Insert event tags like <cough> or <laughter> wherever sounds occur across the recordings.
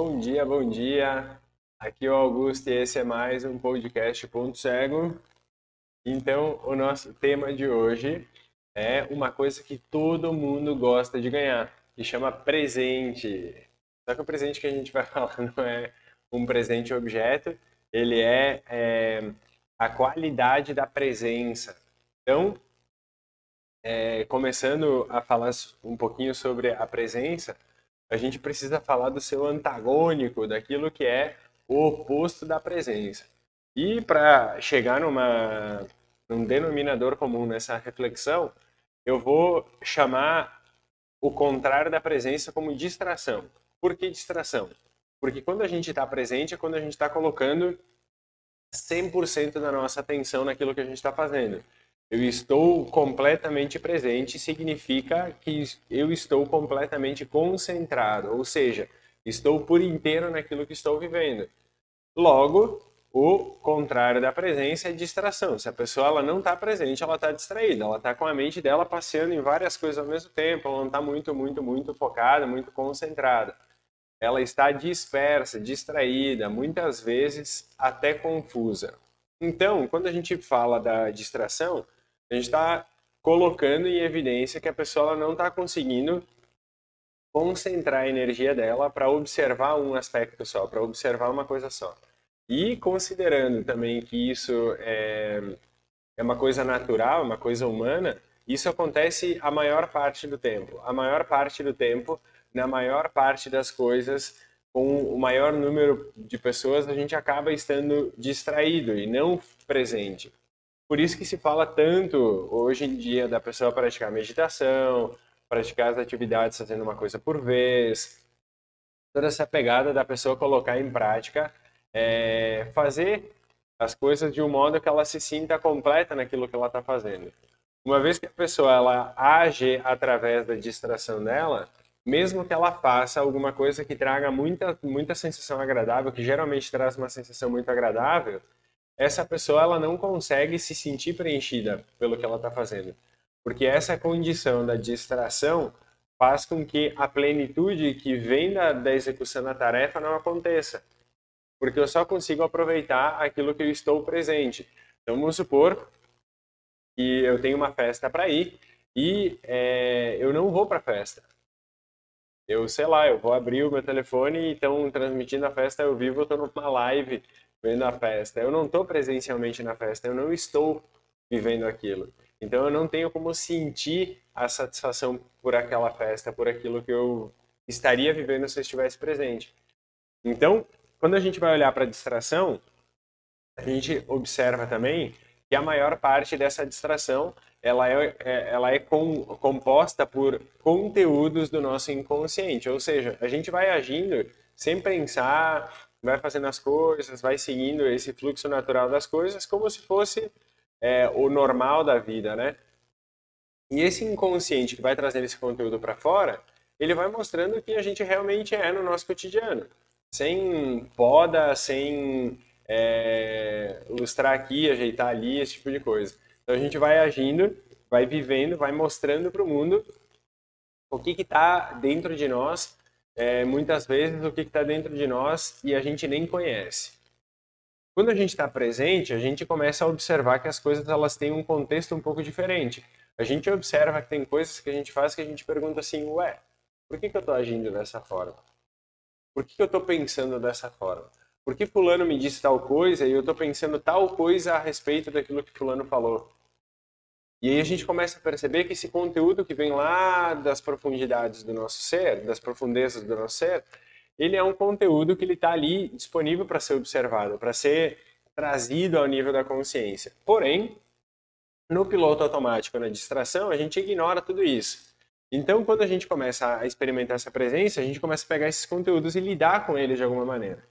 Bom dia, bom dia. Aqui é o Augusto e esse é mais um podcast Ponto Cego. Então, o nosso tema de hoje é uma coisa que todo mundo gosta de ganhar, que chama presente. Só que o presente que a gente vai <laughs> falar não é um presente objeto, ele é, é a qualidade da presença. Então, é, começando a falar um pouquinho sobre a presença, a gente precisa falar do seu antagônico, daquilo que é o oposto da presença. E para chegar numa, num denominador comum nessa reflexão, eu vou chamar o contrário da presença como distração. Por que distração? Porque quando a gente está presente é quando a gente está colocando 100% da nossa atenção naquilo que a gente está fazendo. Eu estou completamente presente significa que eu estou completamente concentrado, ou seja, estou por inteiro naquilo que estou vivendo. Logo, o contrário da presença é distração. Se a pessoa ela não está presente, ela está distraída, ela está com a mente dela passeando em várias coisas ao mesmo tempo, ela não está muito, muito, muito focada, muito concentrada. Ela está dispersa, distraída, muitas vezes até confusa. Então, quando a gente fala da distração, a gente está colocando em evidência que a pessoa não está conseguindo concentrar a energia dela para observar um aspecto só, para observar uma coisa só. E considerando também que isso é, é uma coisa natural, uma coisa humana, isso acontece a maior parte do tempo. A maior parte do tempo, na maior parte das coisas, com o maior número de pessoas, a gente acaba estando distraído e não presente. Por isso que se fala tanto hoje em dia da pessoa praticar meditação, praticar as atividades fazendo uma coisa por vez, toda essa pegada da pessoa colocar em prática, é, fazer as coisas de um modo que ela se sinta completa naquilo que ela está fazendo. Uma vez que a pessoa ela age através da distração dela, mesmo que ela faça alguma coisa que traga muita muita sensação agradável, que geralmente traz uma sensação muito agradável, essa pessoa ela não consegue se sentir preenchida pelo que ela está fazendo. Porque essa condição da distração faz com que a plenitude que vem da, da execução da tarefa não aconteça. Porque eu só consigo aproveitar aquilo que eu estou presente. Então, vamos supor que eu tenho uma festa para ir e é, eu não vou para a festa. Eu sei lá, eu vou abrir o meu telefone e estão transmitindo a festa ao vivo, eu estou numa live vendo a festa. Eu não estou presencialmente na festa, eu não estou vivendo aquilo. Então eu não tenho como sentir a satisfação por aquela festa, por aquilo que eu estaria vivendo se eu estivesse presente. Então, quando a gente vai olhar para a distração, a gente observa também que a maior parte dessa distração ela é, é ela é com, composta por conteúdos do nosso inconsciente, ou seja, a gente vai agindo sem pensar, vai fazendo as coisas, vai seguindo esse fluxo natural das coisas como se fosse é, o normal da vida, né? E esse inconsciente que vai trazendo esse conteúdo para fora, ele vai mostrando que a gente realmente é no nosso cotidiano, sem poda, sem é, lustrar aqui, ajeitar ali, esse tipo de coisa. Então a gente vai agindo, vai vivendo, vai mostrando para o mundo o que está dentro de nós é, muitas vezes o que está dentro de nós e a gente nem conhece. Quando a gente está presente, a gente começa a observar que as coisas elas têm um contexto um pouco diferente. A gente observa que tem coisas que a gente faz que a gente pergunta assim, ué, por que, que eu estou agindo dessa forma? Por que, que eu estou pensando dessa forma? Por que fulano me disse tal coisa e eu estou pensando tal coisa a respeito daquilo que fulano falou? E aí a gente começa a perceber que esse conteúdo que vem lá das profundidades do nosso ser, das profundezas do nosso ser, ele é um conteúdo que ele está ali disponível para ser observado, para ser trazido ao nível da consciência. Porém, no piloto automático, na distração, a gente ignora tudo isso. Então, quando a gente começa a experimentar essa presença, a gente começa a pegar esses conteúdos e lidar com eles de alguma maneira.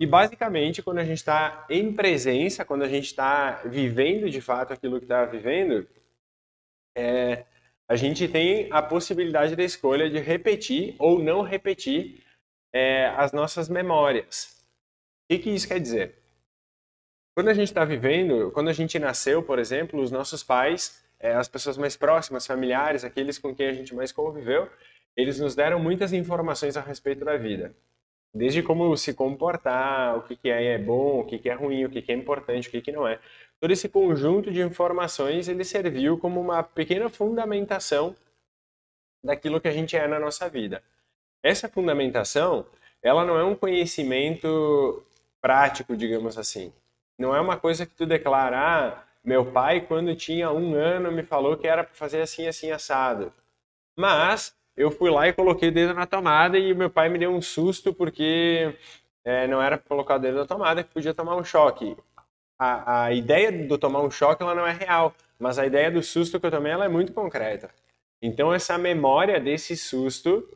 E basicamente, quando a gente está em presença, quando a gente está vivendo de fato aquilo que está vivendo, é, a gente tem a possibilidade da escolha de repetir ou não repetir é, as nossas memórias. O que, que isso quer dizer? Quando a gente está vivendo, quando a gente nasceu, por exemplo, os nossos pais, é, as pessoas mais próximas, familiares, aqueles com quem a gente mais conviveu, eles nos deram muitas informações a respeito da vida. Desde como se comportar, o que, que é, é bom, o que, que é ruim, o que, que é importante, o que, que não é. Todo esse conjunto de informações ele serviu como uma pequena fundamentação daquilo que a gente é na nossa vida. Essa fundamentação, ela não é um conhecimento prático, digamos assim. Não é uma coisa que tu declara, ah, meu pai, quando tinha um ano, me falou que era para fazer assim, assim, assado. Mas eu fui lá e coloquei o dedo na tomada e meu pai me deu um susto porque é, não era colocar o dedo na tomada, que podia tomar um choque. A, a ideia do tomar um choque ela não é real, mas a ideia do susto que eu tomei ela é muito concreta. Então essa memória desse susto,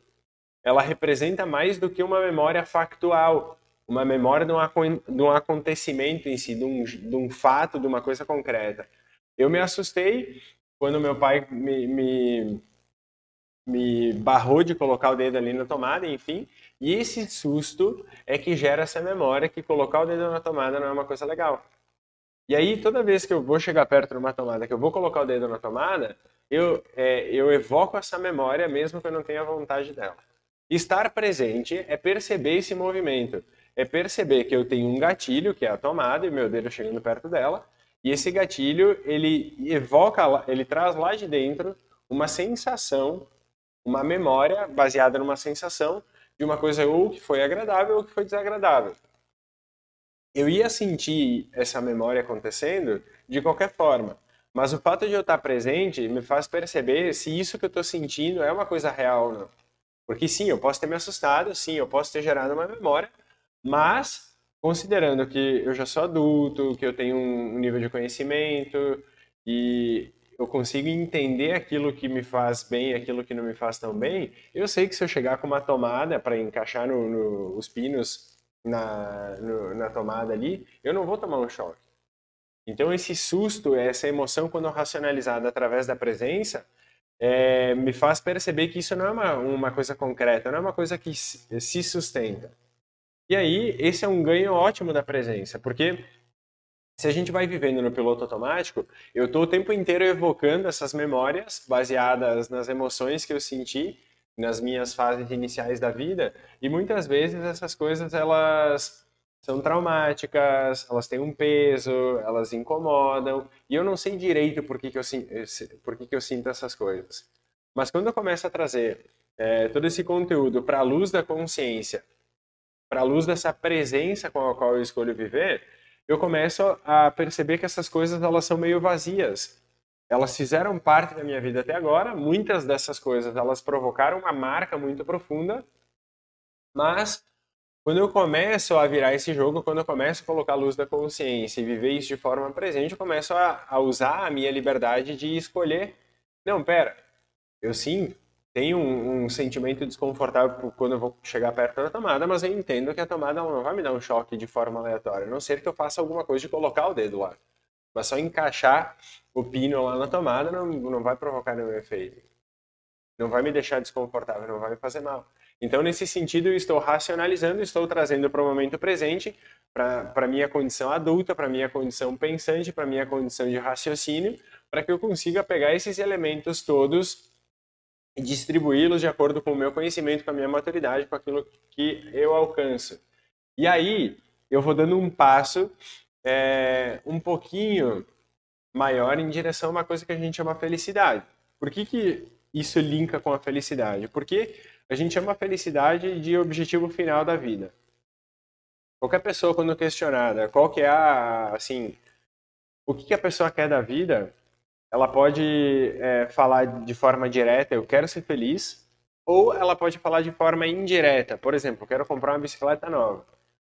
ela representa mais do que uma memória factual, uma memória de um, de um acontecimento em si, de um, de um fato, de uma coisa concreta. Eu me assustei quando meu pai me, me me barrou de colocar o dedo ali na tomada, enfim. E esse susto é que gera essa memória que colocar o dedo na tomada não é uma coisa legal. E aí, toda vez que eu vou chegar perto de uma tomada, que eu vou colocar o dedo na tomada, eu, é, eu evoco essa memória mesmo que eu não tenha vontade dela. Estar presente é perceber esse movimento, é perceber que eu tenho um gatilho, que é a tomada, e meu dedo chegando perto dela, e esse gatilho, ele evoca, ele traz lá de dentro uma sensação uma memória baseada numa sensação de uma coisa ou que foi agradável ou que foi desagradável. Eu ia sentir essa memória acontecendo de qualquer forma, mas o fato de eu estar presente me faz perceber se isso que eu estou sentindo é uma coisa real ou não. Porque sim, eu posso ter me assustado, sim, eu posso ter gerado uma memória, mas considerando que eu já sou adulto, que eu tenho um nível de conhecimento e eu consigo entender aquilo que me faz bem e aquilo que não me faz tão bem, eu sei que se eu chegar com uma tomada para encaixar no, no, os pinos na, no, na tomada ali, eu não vou tomar um choque. Então esse susto, essa emoção, quando racionalizada através da presença, é, me faz perceber que isso não é uma, uma coisa concreta, não é uma coisa que se sustenta. E aí, esse é um ganho ótimo da presença, porque se a gente vai vivendo no piloto automático, eu estou o tempo inteiro evocando essas memórias baseadas nas emoções que eu senti nas minhas fases iniciais da vida e muitas vezes essas coisas elas são traumáticas, elas têm um peso, elas incomodam e eu não sei direito por que, que, eu, por que, que eu sinto essas coisas. Mas quando eu começo a trazer é, todo esse conteúdo para a luz da consciência, para a luz dessa presença com a qual eu escolho viver, eu começo a perceber que essas coisas elas são meio vazias. Elas fizeram parte da minha vida até agora, muitas dessas coisas elas provocaram uma marca muito profunda, mas quando eu começo a virar esse jogo, quando eu começo a colocar a luz da consciência e viver isso de forma presente, eu começo a, a usar a minha liberdade de escolher. Não, pera, eu sim tenho um, um, sentimento desconfortável quando eu vou chegar perto da tomada, mas eu entendo que a tomada não vai me dar um choque de forma aleatória, a não ser que eu faça alguma coisa de colocar o dedo lá. Mas só encaixar o pino lá na tomada não, não vai provocar nenhum efeito. Não vai me deixar desconfortável, não vai me fazer mal. Então, nesse sentido, eu estou racionalizando, estou trazendo para o momento presente, para a minha condição adulta, para a minha condição pensante, para a minha condição de raciocínio, para que eu consiga pegar esses elementos todos distribuí-los de acordo com o meu conhecimento, com a minha maturidade, com aquilo que eu alcanço. E aí eu vou dando um passo é, um pouquinho maior em direção a uma coisa que a gente chama felicidade. Por que, que isso linka com a felicidade? Porque a gente chama felicidade de objetivo final da vida. Qualquer pessoa, quando questionada qual que é a, assim, o que, que a pessoa quer da vida, ela pode é, falar de forma direta, eu quero ser feliz, ou ela pode falar de forma indireta, por exemplo, eu quero comprar uma bicicleta nova.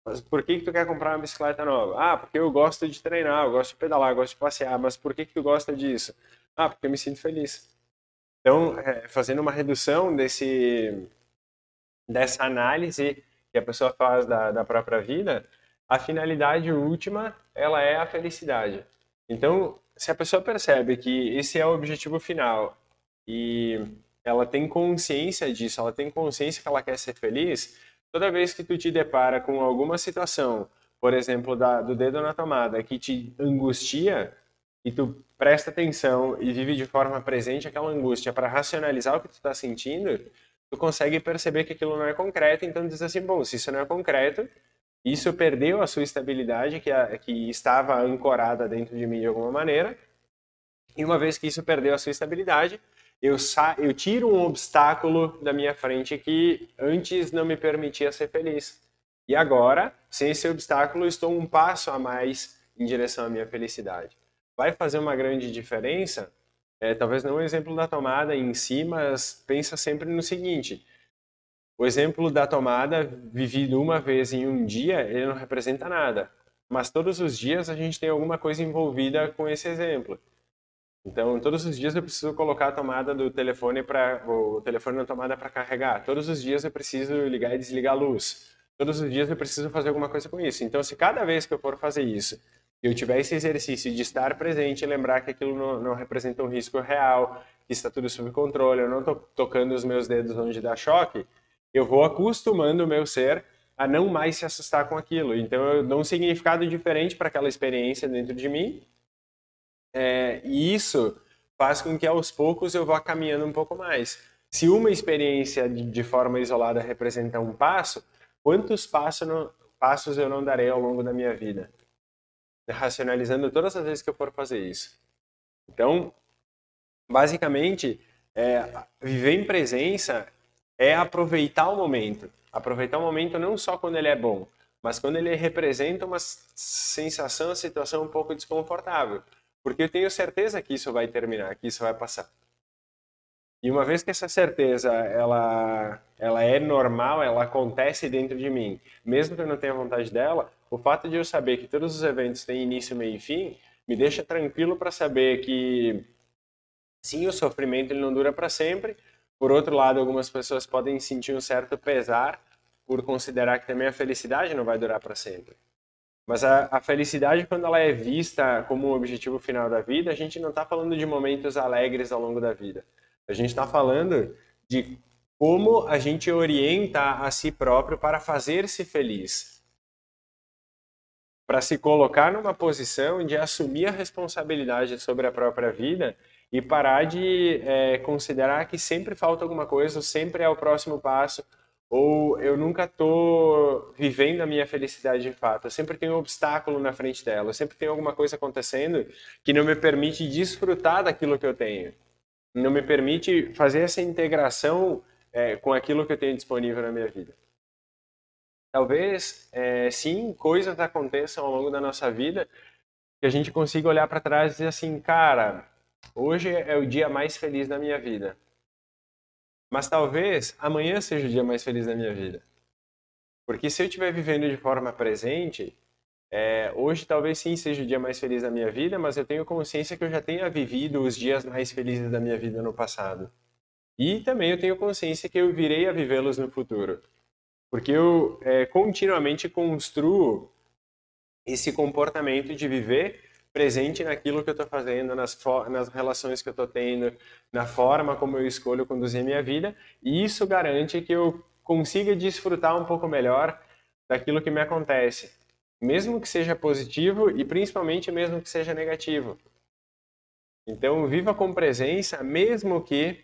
Mas por que, que tu quer comprar uma bicicleta nova? Ah, porque eu gosto de treinar, eu gosto de pedalar, eu gosto de passear, mas por que, que tu gosta disso? Ah, porque eu me sinto feliz. Então, é, fazendo uma redução desse, dessa análise que a pessoa faz da, da própria vida, a finalidade última, ela é a felicidade. Então, se a pessoa percebe que esse é o objetivo final e ela tem consciência disso, ela tem consciência que ela quer ser feliz, toda vez que tu te depara com alguma situação, por exemplo, da, do dedo na tomada, que te angustia, e tu presta atenção e vive de forma presente aquela angústia para racionalizar o que tu está sentindo, tu consegue perceber que aquilo não é concreto, então diz assim, bom, se isso não é concreto, isso perdeu a sua estabilidade, que, a, que estava ancorada dentro de mim de alguma maneira, e uma vez que isso perdeu a sua estabilidade, eu, eu tiro um obstáculo da minha frente que antes não me permitia ser feliz. E agora, sem esse obstáculo, estou um passo a mais em direção à minha felicidade. Vai fazer uma grande diferença? É, talvez não o exemplo da tomada em si, mas pensa sempre no seguinte: o exemplo da tomada vivido uma vez em um dia, ele não representa nada. Mas todos os dias a gente tem alguma coisa envolvida com esse exemplo. Então, todos os dias eu preciso colocar a tomada do telefone para o telefone na tomada para carregar. Todos os dias eu preciso ligar e desligar a luz. Todos os dias eu preciso fazer alguma coisa com isso. Então, se cada vez que eu for fazer isso, eu tiver esse exercício de estar presente e lembrar que aquilo não, não representa um risco real, que está tudo sob controle, eu não estou tocando os meus dedos onde dá choque, eu vou acostumando o meu ser a não mais se assustar com aquilo. Então eu dou um significado diferente para aquela experiência dentro de mim. É, e isso faz com que aos poucos eu vá caminhando um pouco mais. Se uma experiência de, de forma isolada representa um passo, quantos passos, no, passos eu não darei ao longo da minha vida? Racionalizando todas as vezes que eu for fazer isso. Então, basicamente, é, viver em presença é aproveitar o momento. Aproveitar o momento não só quando ele é bom, mas quando ele representa uma sensação, uma situação um pouco desconfortável. Porque eu tenho certeza que isso vai terminar, que isso vai passar. E uma vez que essa certeza ela, ela é normal, ela acontece dentro de mim, mesmo que eu não tenha vontade dela, o fato de eu saber que todos os eventos têm início, meio e fim, me deixa tranquilo para saber que sim, o sofrimento ele não dura para sempre, por outro lado, algumas pessoas podem sentir um certo pesar por considerar que também a felicidade não vai durar para sempre. Mas a, a, felicidade, quando ela é vista como um objetivo final da vida, a gente não está falando de momentos alegres ao longo da vida. A gente está falando de como a gente orienta a si próprio para fazer-se feliz. Para se colocar numa posição de assumir a responsabilidade sobre a própria vida e parar de é, considerar que sempre falta alguma coisa, sempre é o próximo passo, ou eu nunca estou vivendo a minha felicidade de fato. Eu sempre tenho um obstáculo na frente dela, eu sempre tem alguma coisa acontecendo que não me permite desfrutar daquilo que eu tenho, não me permite fazer essa integração é, com aquilo que eu tenho disponível na minha vida. Talvez, é, sim, coisas aconteçam ao longo da nossa vida que a gente consiga olhar para trás e dizer assim, cara, Hoje é o dia mais feliz da minha vida. Mas talvez amanhã seja o dia mais feliz da minha vida. Porque se eu estiver vivendo de forma presente, é, hoje talvez sim seja o dia mais feliz da minha vida, mas eu tenho consciência que eu já tenha vivido os dias mais felizes da minha vida no passado. E também eu tenho consciência que eu virei a vivê-los no futuro. Porque eu é, continuamente construo esse comportamento de viver presente naquilo que eu estou fazendo, nas, nas relações que eu estou tendo, na forma como eu escolho conduzir minha vida, e isso garante que eu consiga desfrutar um pouco melhor daquilo que me acontece, mesmo que seja positivo e principalmente mesmo que seja negativo. Então, viva com presença, mesmo que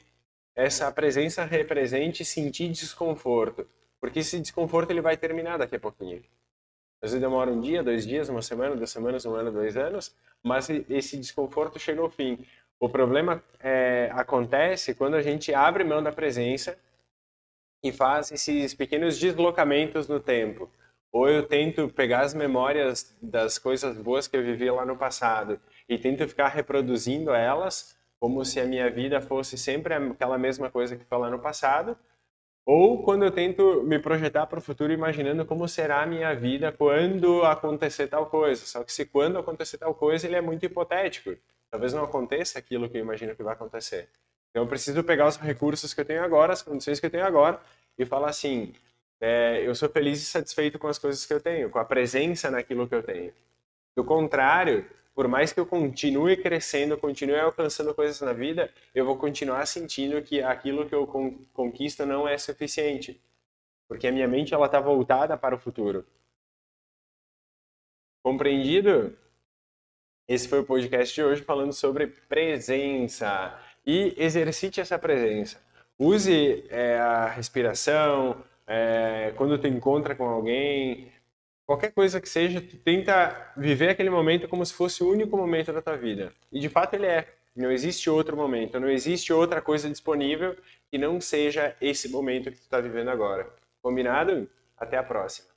essa presença represente sentir desconforto, porque esse desconforto ele vai terminar daqui a pouquinho. Às vezes demora um dia, dois dias, uma semana, duas semanas, um ano, dois anos, mas esse desconforto chega ao fim. O problema é, acontece quando a gente abre mão da presença e faz esses pequenos deslocamentos no tempo. Ou eu tento pegar as memórias das coisas boas que eu vivi lá no passado e tento ficar reproduzindo elas como se a minha vida fosse sempre aquela mesma coisa que foi lá no passado, ou quando eu tento me projetar para o futuro imaginando como será a minha vida quando acontecer tal coisa. Só que se quando acontecer tal coisa, ele é muito hipotético. Talvez não aconteça aquilo que eu imagino que vai acontecer. Então eu preciso pegar os recursos que eu tenho agora, as condições que eu tenho agora, e falar assim: é, eu sou feliz e satisfeito com as coisas que eu tenho, com a presença naquilo que eu tenho. Do contrário, por mais que eu continue crescendo, continue alcançando coisas na vida, eu vou continuar sentindo que aquilo que eu conquisto não é suficiente, porque a minha mente ela está voltada para o futuro. Compreendido? Esse foi o podcast de hoje falando sobre presença e exercite essa presença. use é, a respiração, é, quando tu encontra com alguém, qualquer coisa que seja, tu tenta viver aquele momento como se fosse o único momento da tua vida. E de fato ele é. Não existe outro momento, não existe outra coisa disponível que não seja esse momento que tu está vivendo agora. Combinado? Até a próxima.